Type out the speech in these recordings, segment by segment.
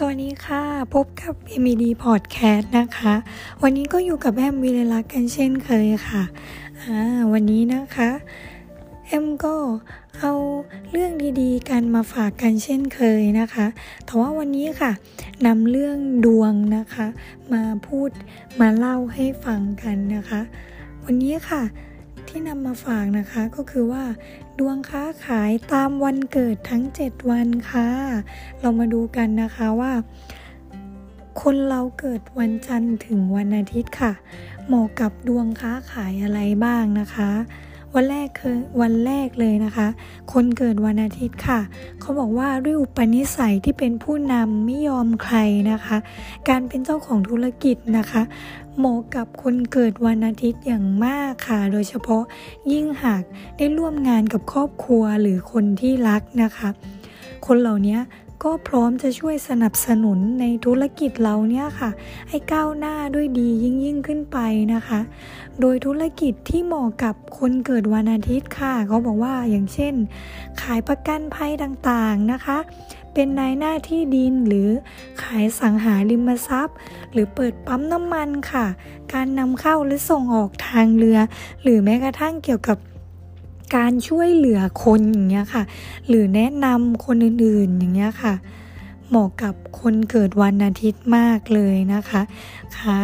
สวัสดีค่ะ พบกับ MD Podcast นะคะ วันนี้ก็อยู่กับแอมวิเลลักกันเช่นเคยค่ะอ่าวันนี้นะคะแอมก็เอาเรื่องดีๆ กันมาฝากกันเช่นเคยนะคะ แต่ว่าวันนี้ค่ะนำเรื่องดวงนะคะ มาพูดมาเล่าให้ฟังกันนะคะ วันนี้ค่ะที่นำมาฝากนะคะก็คือว่า ดวงค้าขายตามวันเกิดทั้ง 7 วันค่ะ เรามาดูกันนะคะว่า คนเราเกิดวันจันทร์ถึงวันอาทิตย์ค่ะ เหมาะกับดวงค้าขายอะไรบ้างนะคะวันแรกคือวันแรกเลยนะคะ คนเกิดวันอาทิตย์ค่ะ เขาบอกว่าด้วยอุปนิสัยที่เป็นผู้นำไม่ยอมใครนะคะ การเป็นเจ้าของธุรกิจนะคะ เหมาะกับคนเกิดวันอาทิตย์อย่างมากค่ะ โดยเฉพาะยิ่งหากได้ร่วมงานกับครอบครัวหรือคนที่รักนะคะ คนเหล่านี้ก็พร้อมจะช่วยสนับสนุนในธุรกิจเราเนี่ยค่ะ ให้ก้าวหน้าด้วยดียิ่งยิ่งขึ้นไปนะคะ โดยธุรกิจที่เหมาะกับคนเกิดวันอาทิตย์ค่ะเขาบอกว่าอย่างเช่น ขายประกันภัยต่างๆนะคะ เป็นนายหน้าที่ดินหรือขายสังหาริมทรัพย์ หรือเปิดปั๊มน้ำมันค่ะ การนำเข้าหรือส่งออกทางเรือ หรือแม้กระทั่งเกี่ยวกับการช่วยเหลือคนอย่างเงี้ยค่ะ หรือแนะนำคนอื่นๆอย่างเงี้ยค่ะ เหมาะกับคนเกิดวันอาทิตย์มากเลยนะคะค่ะ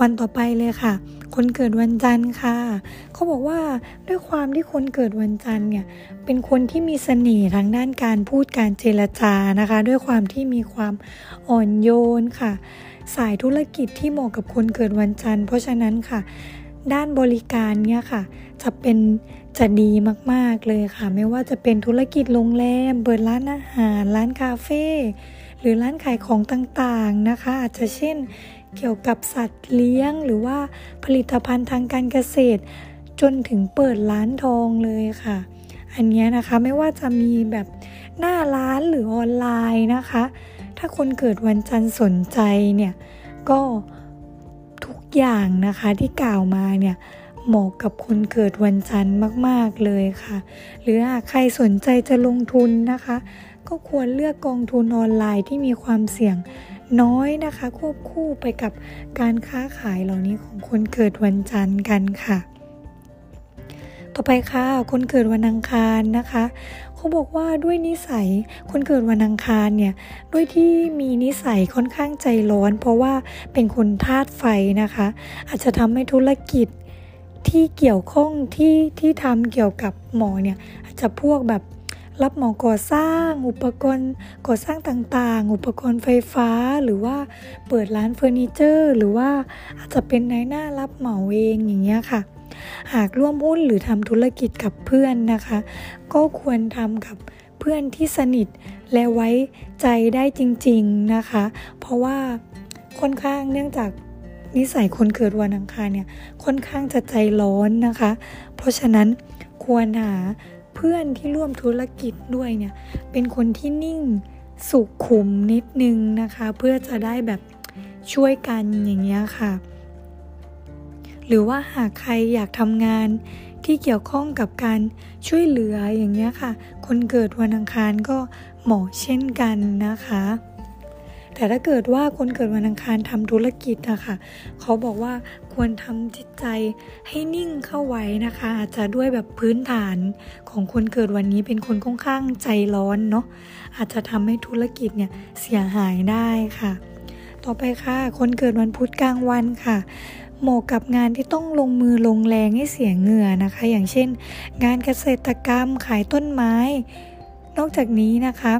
วันต่อไปเลยค่ะ คนเกิดวันจันทร์ค่ะ เขาบอกว่าด้วยความที่คนเกิดวันจันทร์เนี่ยเป็นคนที่มีเสน่ห์ทางด้านการพูดการเจรจานะคะ ด้วยความที่มีความอ่อนโยนค่ะ สายธุรกิจที่เหมาะกับคนเกิดวันจันทร์ เพราะฉะนั้นค่ะ ด้านบริการเนี่ยค่ะ จะเป็นจะดีมากๆเลยค่ะ ไม่ว่าจะเป็นธุรกิจโรงแรมเปิดร้านอาหาร ร้านคาเฟ่หรือร้านขายของต่างๆนะคะ อาจจะเช่น เกี่ยวกับสัตว์เลี้ยง หรือว่าผลิตภัณฑ์ทางการเกษตร จนถึงเปิดร้านทองเลยค่ะ อันนี้นะคะไม่ว่าจะมีแบบหน้าร้านหรือออนไลน์นะคะ ถ้าคนเกิดวันจันทร์สนใจเนี่ยก็ อย่างนะคะที่กล่าวมาเนี่ยเหมาะกับคนเกิดวันจันทร์มาก ๆ เลยค่ะ หรือหากใครสนใจจะลงทุนนะคะ ก็ควรเลือกกองทุนออนไลน์ที่มีความเสี่ยงน้อยนะคะ ควบคู่ไปกับการค้าขายเหล่านี้ของคนเกิดวันจันทร์กันค่ะ ต่อไปค่ะ คนเกิดวันอังคารนะคะ เขาบอกว่าด้วยนิสัยคนเกิดวันอังคารเนี่ยด้วยที่มีนิสัยค่อนข้างใจร้อน เพราะว่าเป็นคนธาตุไฟนะคะ อาจจะทำให้ธุรกิจที่เกี่ยวข้องที่ที่ทำเกี่ยวกับหมอเนี่ยอาจจะพวกแบบรับหมอก่อสร้าง อุปกรณ์ก่อสร้างต่างๆ อุปกรณ์ไฟฟ้าหรือว่าเปิดร้านเฟอร์นิเจอร์ หรือว่าอาจจะเป็นนายหน้ารับเหมาเองอย่างเงี้ยค่ะ หากร่วมหุ้นหรือทำธุรกิจกับเพื่อนนะคะ ก็ควรทำกับเพื่อนที่สนิทและไว้ใจได้จริง ๆนะคะ เพราะว่าค่อนข้างเนื่องจากนิสัยคนเกิดวันอังคารเนี่ยค่อนข้างจะใจร้อนนะคะ เพราะฉะนั้นควรหาเพื่อนที่ร่วมธุรกิจด้วยเนี่ยเป็นคนที่นิ่งสุขุมนิดนึงนะคะ เพื่อจะได้แบบช่วยกันอย่างเงี้ยค่ะ หรือว่าหากใครอยากทำงานที่เกี่ยวข้องกับการช่วยเหลืออย่างเงี้ยค่ะ คนเกิดวันอังคารก็เหมาะเช่นกันนะคะ แต่ถ้าเกิดว่าคนเกิดวันอังคารทำธุรกิจนะคะเขาบอกว่าควรทำจิตใจให้นิ่งเข้าไว้นะคะ อาจจะด้วยแบบพื้นฐานของคนเกิดวันนี้เป็นคนค่อนข้างใจร้อนเนาะอาจจะทำให้ธุรกิจเนี่ยเสียหายได้ค่ะ ต่อไปค่ะ คนเกิดวันพุธกลางวันค่ะ เหมาะกับงานที่ต้องลงมือลงแรงให้เสียเหงื่อนะคะ อย่างเช่น งานเกษตรกรรมขายต้นไม้ นอกจากนี้นะคะ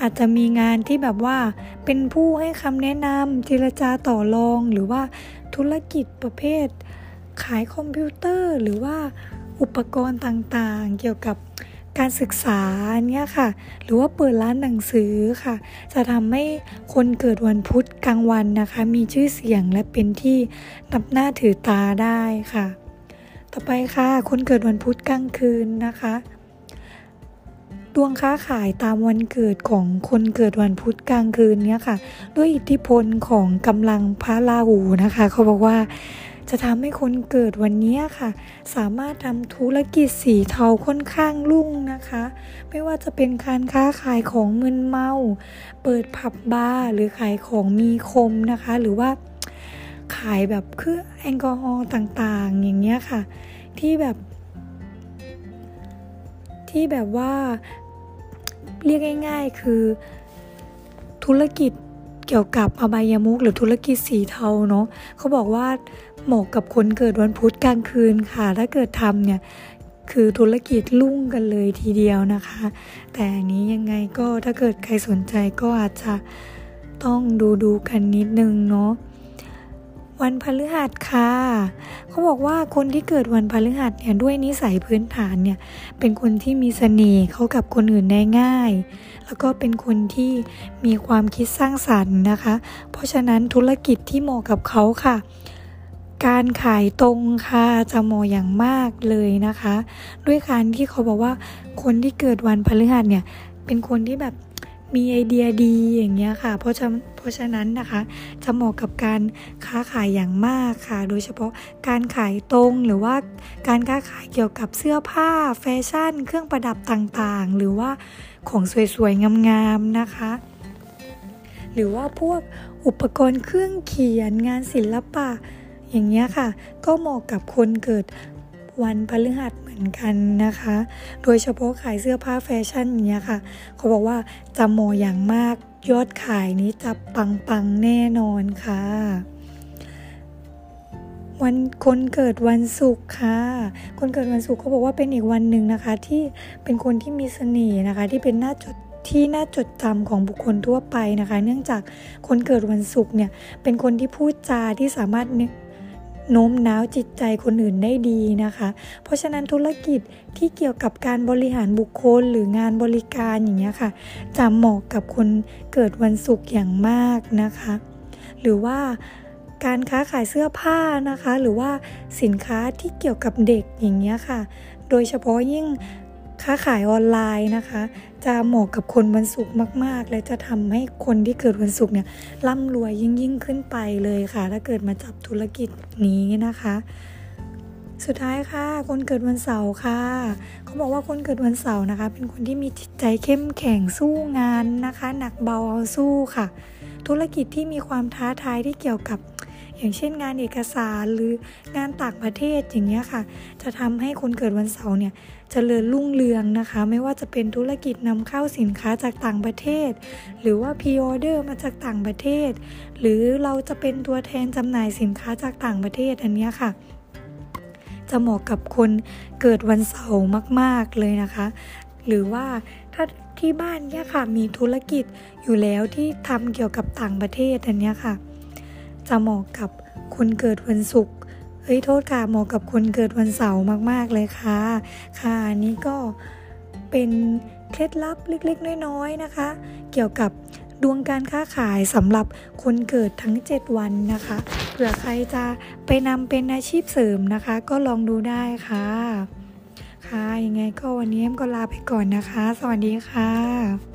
อาจจะมีงานที่แบบว่าเป็นผู้ให้คำแนะนำเจรจาต่อรอง หรือว่าธุรกิจประเภท ขายคอมพิวเตอร์ หรือว่าอุปกรณ์ต่างๆ เกี่ยวกับ การศึกษาเนี้ยค่ะ หรือว่าเปิดร้านหนังสือค่ะ จะทำให้คนเกิดวันพุธกลางวันนะคะ มีชื่อเสียงและเป็นที่นับหน้าถือตาได้ค่ะ ต่อไปค่ะ คนเกิดวันพุธกลางคืนนะคะดวงค้าขายตามวันเกิดของคนเกิดวันพุธกลางคืนเนี้ยค่ะ ด้วยอิทธิพลของกำลังพระราหูนะคะ เขาบอกว่า จะทำให้คนเกิดวันนี้ค่ะ สามารถทำธุรกิจสีเทาค่อนข้างรุ่งนะคะ ไม่ว่าจะเป็นการค้าขายของมึนเมา เปิดผับบาร์หรือขายของมีคมนะคะ หรือว่าขายแบบเครื่องแอลกอฮอล์ต่างๆ อย่างเงี้ยค่ะ ที่แบบ ที่แบบว่าเรียกง่าย ๆ คือธุรกิจ กี่ยวกับอบายามุกหรือธุรกิจสีเทาเนาะเขาบอกว่าเหมาะกับคนเกิดวันพุธกลางคืนค่ะ ถ้าเกิดทำเนี่ยคือธุรกิจลุ่งกันเลยทีเดียวนะคะ แต่อันนี้ยังไงก็ถ้าเกิดใครสนใจก็อาจจะต้องดูดูกันนิดนึงเนาะ วันพฤหัสค่ะเขาบอกว่าคนที่เกิดวันพฤหัสเนี่ยด้วยนิสัยพื้นฐานเนี่ยเป็นคนที่มีเสน่ห์เข้ากับคนอื่นได้ง่าย แล้วก็เป็นคนที่มีความคิดสร้างสรรค์นะคะ เพราะฉะนั้นธุรกิจที่เหมาะกับเขาค่ะ การขายตรงค่ะจะเหมาะอย่างมากเลยนะคะ ด้วยการที่เขาบอกว่าคนที่เกิดวันพฤหัสเนี่ยเป็นคนที่แบบ มีไอเดียดีอย่างเงี้ยค่ะ เพราะฉะเพราะฉะนั้นนะคะ จะเหมาะกับการค้าขายอย่างมากค่ะ โดยเฉพาะการขายตรงหรือว่าการค้าขายเกี่ยวกับเสื้อผ้า แฟชั่น เครื่องประดับต่างๆ หรือว่าของสวยๆ งามๆนะคะ หรือว่าพวกอุปกรณ์เครื่องเขียนงานศิลปะอย่างเงี้ยค่ะ ก็เหมาะกับคนเกิด วันพฤหัสเหมือนกันนะคะ โดยเฉพาะขายเสื้อผ้าแฟชั่นเงี้ยค่ะ เขาบอกว่าจะเหมอย่างมากยอดขายนี้จะปังๆแน่นอนค่ะ วันคนเกิดวันศุกร์ค่ะ คนเกิดวันศุกร์เขาบอกว่าเป็นอีกวันหนึ่งนะคะ ที่เป็นคนที่มีเสน่ห์นะคะ ที่เป็นหน้าจดที่น่าจดจำของบุคคลทั่วไปนะคะ เนื่องจากคนเกิดวันศุกร์เนี่ยเป็นคนที่พูดจาที่สามารถ โน้มน้าวจิตใจคนอื่นได้ดีนะคะ เพราะฉะนั้นธุรกิจที่เกี่ยวกับการบริหารบุคคลหรืองานบริการอย่างเงี้ยค่ะจะเหมาะกับคนเกิดวันศุกร์อย่างมากนะคะ หรือว่าการค้าขายเสื้อผ้านะคะ หรือว่าสินค้าที่เกี่ยวกับเด็กอย่างเงี้ยค่ะ โดยเฉพาะยิ่ง ค้าขายออนไลน์นะคะ จะเหมาะกับคนวันศุกร์มาก ๆ และจะทำให้คนที่เกิดวันศุกร์เนี่ยร่ำรวยยิ่งยิ่งขึ้นไปเลยค่ะ ถ้าเกิดมาจับธุรกิจนี้นะคะ สุดท้ายค่ะ คนเกิดวันเสาร์ค่ะ เขาบอกว่าคนเกิดวันเสาร์นะคะ เป็นคนที่มีจิตใจเข้มแข็งสู้งานนะคะ หนักเบาเอาสู้ค่ะ ธุรกิจที่มีความท้าทายที่เกี่ยวกับ อย่างเช่นงานเอกสารหรืองานต่างประเทศอย่างเงี้ยค่ะ จะทำให้คนเกิดวันเสาร์เนี่ยจเจริญรุ่งเรืองนะคะ ไม่ว่าจะเป็นธุรกิจนำเข้าสินค้าจากต่างประเทศ หรือว่าพรีออเดอร์มาจากต่างประเทศ หรือเราจะเป็นตัวแทนจำหน่ายสินค้าจากต่างประเทศอันนี้ค่ะจะเหมาะกับคนเกิดวันเสาร์มาก ๆ เลยนะคะ หรือว่าถ้าที่บ้านเนี่ยค่ะมีธุรกิจอยู่แล้วที่ทำเกี่ยวกับต่างประเทศอันนี้ค่ะ จะเหมาะกับคนเกิดวันศุกร์เฮ้ยโทษค่ะเหมาะกับคนเกิดวันเสาร์มากๆเลยค่ะ ค่ะนี้ก็เป็นเคล็ดลับเล็กๆ น้อยๆนะคะ เกี่ยวกับดวงการค้าขายสำหรับคนเกิดทั้ง 7 วันนะคะเผื่อใครจะไปนำเป็นอาชีพเสริมนะคะ ก็ลองดูได้ค่ะ ค่ะยังไงก็วันนี้เอ็มก็ลาไปก่อนนะคะ สวัสดีค่ะ